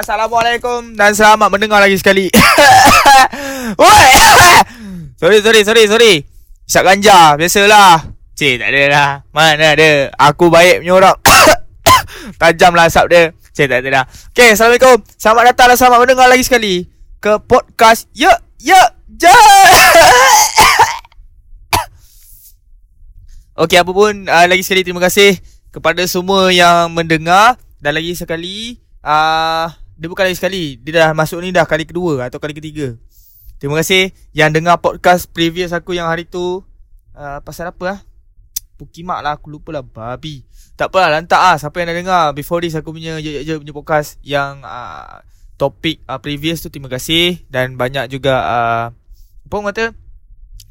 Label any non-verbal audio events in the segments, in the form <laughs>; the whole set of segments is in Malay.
Assalamualaikum dan selamat mendengar lagi sekali. <laughs> Oi. <laughs> sorry sorry sorry sorry. Isap ganja biasalah. Cik tak ada lah. Mana ada. Aku baik punya orang. <coughs> Tajam lah asap dia. Cik tak ada lah. Okay, Assalamualaikum. Selamat datang dan selamat mendengar lagi sekali ke podcast Ye Ye Je. <coughs> Okay, apa pun uh, lagi sekali terima kasih kepada semua yang mendengar dan lagi sekali uh, dia bukan lagi sekali, dia dah masuk ni dah kali kedua atau kali ketiga. Terima kasih yang dengar podcast previous aku yang hari tu uh, pasal apa ah? Pukimak lah aku lupa lah babi. Tak apa lah lantak ah siapa yang dah dengar before this aku punya je, je punya podcast yang uh, topik uh, previous tu terima kasih dan banyak juga uh, apa orang kata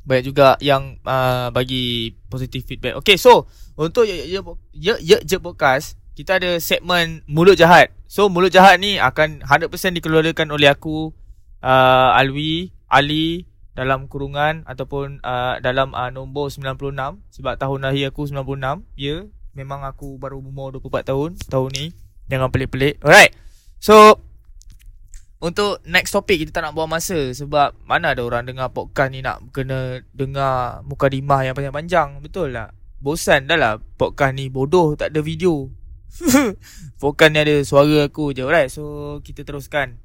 banyak juga yang uh, bagi positive feedback. Okay, so untuk ye ye ye, ye, je podcast, kita ada segmen mulut jahat. So mulut jahat ni akan 100% dikeluarkan oleh aku uh, Alwi, Ali dalam kurungan ataupun uh, dalam uh, nombor 96 sebab tahun lahir aku 96. Ya, yeah, memang aku baru umur 24 tahun tahun ni. Jangan pelik-pelik. Alright. So untuk next topic kita tak nak buang masa sebab mana ada orang dengar podcast ni nak kena dengar muka mukadimah yang panjang-panjang. Betul tak? Bosan dah lah podcast ni bodoh tak ada video. <laughs> Fokan ni ada suara aku je. Alright, so kita teruskan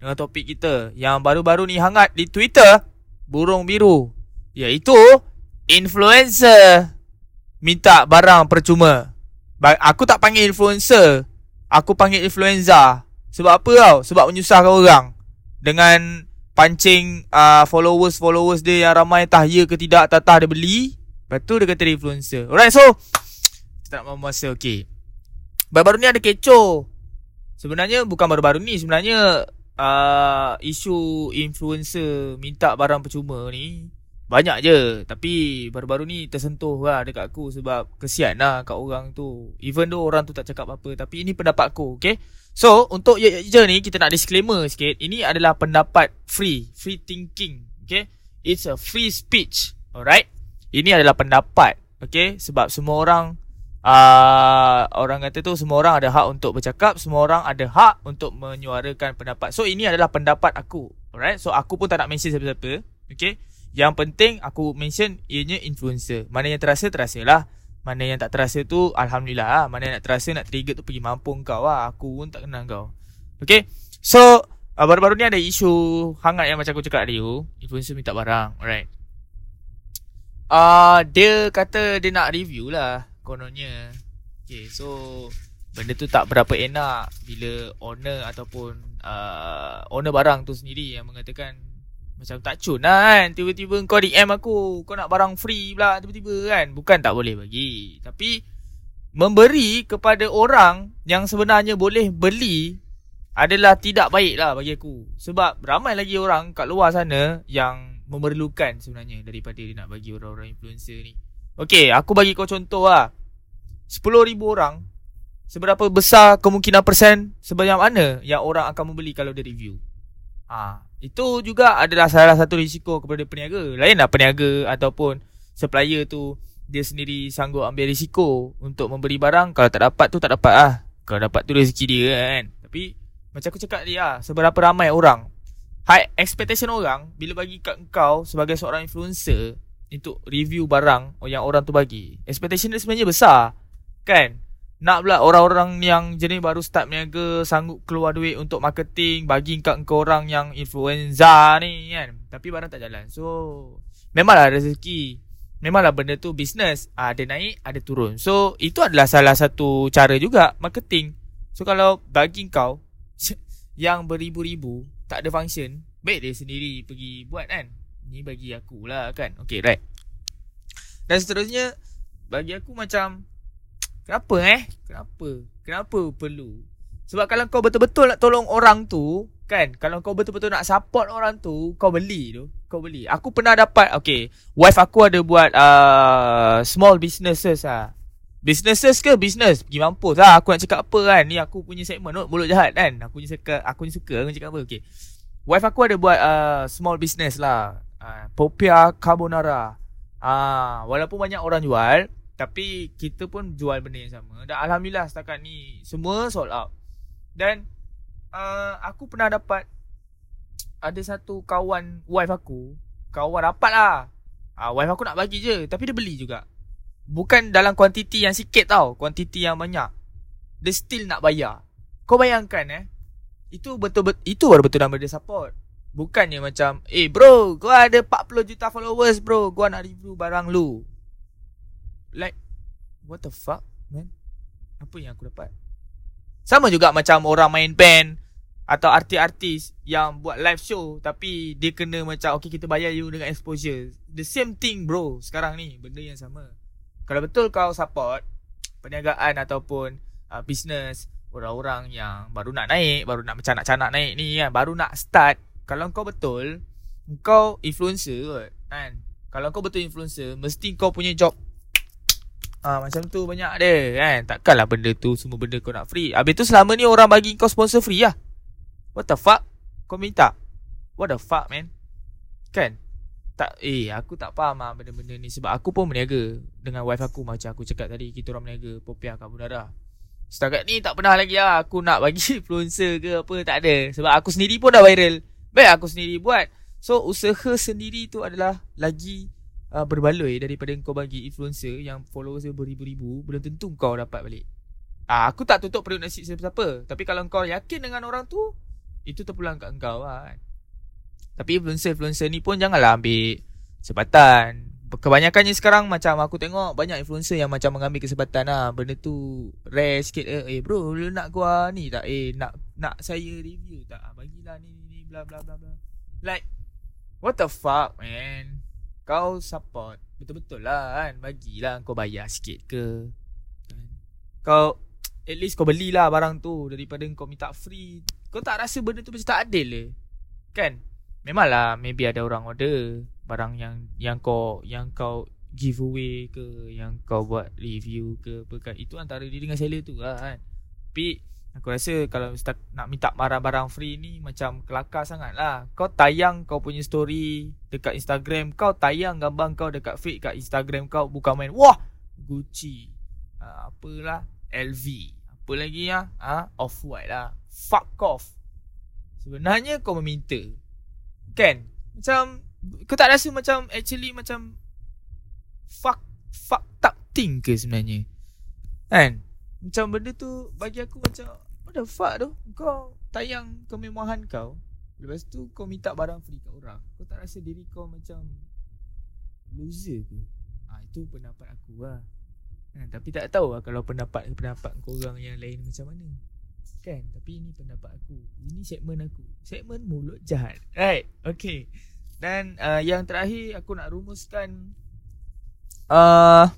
dengan topik kita yang baru-baru ni hangat di Twitter. Burung biru. Iaitu influencer minta barang percuma. Aku tak panggil influencer. Aku panggil influenza. Sebab apa tau? Sebab menyusahkan orang dengan pancing uh, followers-followers dia yang ramai tah ya ke tidak tatah dia beli. Lepas tu dia kata dia influencer. Alright, so kita nak mahu masa. Okay. Baru-baru ni ada kecoh. Sebenarnya bukan baru-baru ni. Sebenarnya uh, isu influencer minta barang percuma ni banyak je. Tapi baru-baru ni tersentuh lah dekat aku sebab kesian lah kat orang tu. Even though orang tu tak cakap apa-apa. Tapi ini pendapat aku, okay? So, untuk je, je ni kita nak disclaimer sikit. Ini adalah pendapat free. Free thinking, okay? It's a free speech, alright? Ini adalah pendapat, okay? Sebab semua orang uh, orang kata tu semua orang ada hak untuk bercakap, semua orang ada hak untuk menyuarakan pendapat. So ini adalah pendapat aku. Alright? So aku pun tak nak mention siapa-siapa. Okay? Yang penting aku mention ianya influencer. Mana yang terasa terasa lah. Mana yang tak terasa tu alhamdulillah lah. Mana yang nak terasa nak trigger tu pergi mampu kau lah. Aku pun tak kenal kau. Okay? So uh, baru-baru ni ada isu hangat yang macam aku cakap tadi tu. Influencer minta barang. Alright. Uh, dia kata dia nak review lah kononnya. Okay so Benda tu tak berapa enak Bila owner ataupun uh, Owner barang tu sendiri yang mengatakan Macam tak cun lah kan Tiba-tiba kau DM aku Kau nak barang free pula tiba-tiba kan. Bukan tak boleh bagi. Tapi Memberi kepada orang Yang sebenarnya boleh beli Adalah tidak baik lah bagi aku. Sebab ramai lagi orang kat luar sana Yang memerlukan sebenarnya Daripada dia nak bagi orang-orang influencer ni. Okay, aku bagi kau contoh lah 10,000 orang Seberapa besar kemungkinan persen Sebanyak mana yang orang akan membeli kalau dia review? Ha, Itu juga adalah salah satu risiko kepada peniaga. Lainlah peniaga ataupun supplier tu Dia sendiri sanggup ambil risiko Untuk memberi barang. Kalau tak dapat tu tak dapat lah. Kalau dapat tu rezeki dia kan. Tapi macam aku cakap dia lah Seberapa ramai orang. High expectation orang Bila bagi kat kau Sebagai seorang influencer Untuk review barang Yang orang tu bagi Expectation dia sebenarnya besar Kan? Nak pula orang-orang yang jenis baru start meniaga sanggup keluar duit untuk marketing bagi kat ke orang yang influenza ni kan. Tapi barang tak jalan. So, memanglah rezeki. Memanglah benda tu bisnes. Ada naik, ada turun. So, itu adalah salah satu cara juga marketing. So, kalau bagi kau <laughs> yang beribu-ribu tak ada function, baik dia sendiri pergi buat kan. Ni bagi aku lah kan. Okay, right. Dan seterusnya, bagi aku macam Kenapa eh? Kenapa? Kenapa perlu? Sebab kalau kau betul-betul nak tolong orang tu Kan? Kalau kau betul-betul nak support orang tu Kau beli tu. Kau beli. Aku pernah dapat Okay Wife aku ada buat uh, Small businesses lah Businesses ke business? Pergi mampus lah. Aku nak cakap apa kan? Ni aku punya segmen no? Mulut jahat kan? Aku ni suka Aku ni suka Aku cakap apa? Okay. Wife aku ada buat uh, Small business lah. Uh, Popia Carbonara. Uh, Walaupun banyak orang jual Tapi Kita pun jual benda yang sama. Dan Alhamdulillah setakat ni Semua sold out. Dan uh, Aku pernah dapat Ada satu kawan Wife aku. Kawan rapat lah. Uh, Wife aku nak bagi je. Tapi dia beli juga. Bukan dalam kuantiti yang sikit tau. Kuantiti yang banyak. Dia still nak bayar. Kau bayangkan eh? Itu betul betul Itu baru betul nama dia support. Bukannya macam Eh bro Kau ada 40 juta followers bro. Gua nak review barang lu Like What the fuck man Apa yang aku dapat sama juga macam orang main band atau artis-artis yang buat live show tapi dia kena macam okay kita bayar you dengan exposure. The same thing bro sekarang ni benda yang sama. Kalau betul kau support perniagaan ataupun uh, business orang-orang yang baru nak naik, baru nak macam nak canak naik ni kan, baru nak start, kalau kau betul kau influencer kan. Kalau kau betul influencer, mesti kau punya job Ah macam tu banyak dia kan. Takkanlah benda tu semua benda kau nak free. Habis tu selama ni orang bagi kau sponsor free lah. What the fuck? Kau minta? What the fuck man? Kan? Tak eh aku tak faham lah benda-benda ni sebab aku pun berniaga dengan wife aku macam aku cakap tadi kita orang berniaga popiah carbonara. Setakat ni tak pernah lagi lah aku nak bagi <laughs> influencer ke apa tak ada sebab aku sendiri pun dah viral. Baik aku sendiri buat. So usaha sendiri tu adalah lagi uh, berbaloi daripada kau bagi influencer yang followers dia beribu-ribu belum tentu kau dapat balik. Ah, aku tak tutup periuk nasi siapa-siapa. Tapi kalau kau yakin dengan orang tu, itu terpulang kat engkau lah kan. Tapi influencer-influencer ni pun janganlah ambil kesempatan. Kebanyakannya sekarang macam aku tengok banyak influencer yang macam mengambil kesempatan lah. Benda tu rare sikit. Eh, eh bro, lu nak gua ni tak? Eh, nak nak saya review tak? Ah, bagilah ni, ni, bla bla bla bla. Like, what the fuck, man? Kau support. Betul-betul lah kan. Bagilah kau bayar sikit ke. Kan? Kau At least kau belilah barang tu Daripada kau minta free. Kau tak rasa benda tu macam tak adil le Kan? Memanglah Maybe ada orang order Barang yang Yang kau Yang kau Giveaway ke Yang kau buat review ke apa kan. Itu antara dia dengan seller tu lah kan. Tapi Aku rasa kalau start nak minta barang-barang free ni macam kelakar sangat lah. Kau tayang kau punya story dekat Instagram. Kau tayang gambar kau dekat feed kat Instagram kau. Bukan main, wah Gucci. Uh, apalah, LV. Apa lagi ya? Ha? Off-white lah. Fuck off. Sebenarnya kau meminta. Kan? Macam, kau tak rasa macam actually macam fuck, fuck up thing ke sebenarnya? Kan? Macam benda tu bagi aku macam What the fuck tu? Kau tayang kemewahan kau Lepas tu kau minta barang free kat orang. Kau tak rasa diri kau macam Loser ke? Ha, Itu pendapat aku lah. Ha, Tapi tak tahu lah kalau pendapat-pendapat kau orang yang lain macam mana. Kan? Tapi ini pendapat aku. Ini segmen aku. Segmen mulut jahat. Right? Okay. Dan uh, yang terakhir aku nak rumuskan uh,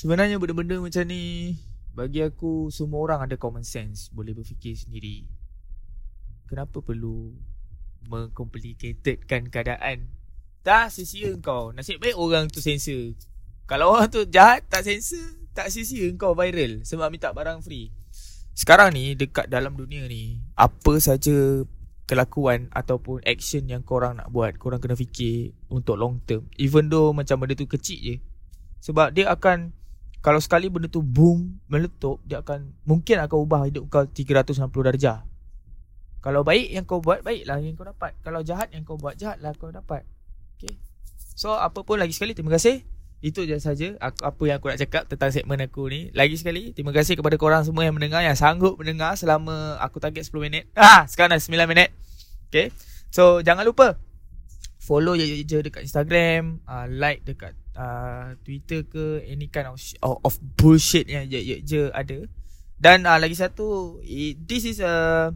Sebenarnya benda-benda macam ni Bagi aku semua orang ada common sense Boleh berfikir sendiri. Kenapa perlu Mengcomplicatedkan keadaan? Tak sia-sia kau. Nasib baik orang tu sensor. Kalau orang tu jahat tak sensor Tak sia-sia kau viral Sebab minta barang free. Sekarang ni dekat dalam dunia ni Apa saja kelakuan ataupun action yang korang nak buat Korang kena fikir untuk long term. Even though macam benda tu kecil je. Sebab dia akan kalau sekali benda tu boom meletup dia akan mungkin akan ubah hidup kau 360 darjah. Kalau baik yang kau buat baiklah yang kau dapat. Kalau jahat yang kau buat jahatlah kau dapat. Okey. So apa pun lagi sekali terima kasih. Itu je saja apa yang aku nak cakap tentang segmen aku ni. Lagi sekali terima kasih kepada korang semua yang mendengar yang sanggup mendengar selama aku target 10 minit. Ah sekarang dah 9 minit. Okey. So jangan lupa follow je, je, dekat Instagram uh, like dekat uh, Twitter ke any kind of of, of bullshit yang je, je, je ada. Dan uh, lagi satu this is a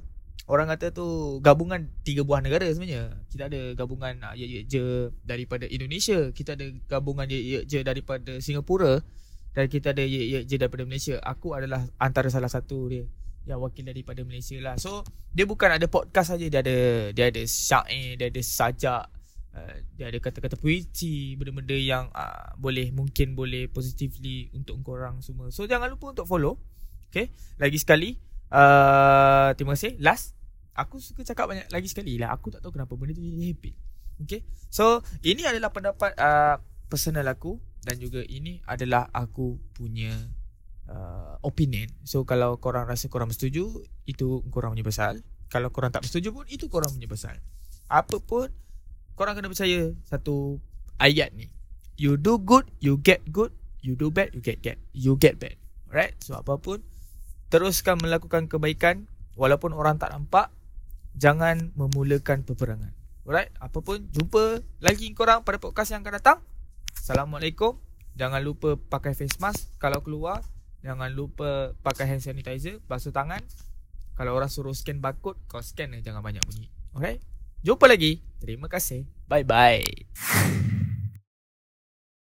orang kata tu gabungan tiga buah negara sebenarnya. Kita ada gabungan uh, je, je, je daripada Indonesia, kita ada gabungan je, je, je daripada Singapura dan kita ada je, je, je daripada Malaysia. Aku adalah antara salah satu dia. yang wakil daripada Malaysia lah. So dia bukan ada podcast saja, dia ada dia ada syair, dia ada sajak, uh, dia ada kata-kata puisi, benda-benda yang uh, boleh mungkin boleh positively untuk korang semua. So jangan lupa untuk follow. Okay, lagi sekali uh, terima kasih. Last, aku suka cakap banyak lagi sekali lah. Aku tak tahu kenapa benda tu jadi habit. Okay, so ini adalah pendapat uh, personal aku dan juga ini adalah aku punya uh, opinion. So kalau korang rasa korang bersetuju, itu korang punya pasal. Kalau korang tak bersetuju pun, itu korang punya pasal. Apa pun, korang kena percaya satu ayat ni. You do good, you get good. You do bad, you get get. You get bad. Alright? So apa pun, teruskan melakukan kebaikan. Walaupun orang tak nampak, jangan memulakan peperangan. Alright? Apa pun, jumpa lagi korang pada podcast yang akan datang. Assalamualaikum. Jangan lupa pakai face mask kalau keluar. Jangan lupa pakai hand sanitizer, basuh tangan. Kalau orang suruh scan barcode, kau scan lah jangan banyak bunyi. Okay? Jumpa lagi. Terima kasih. Bye bye.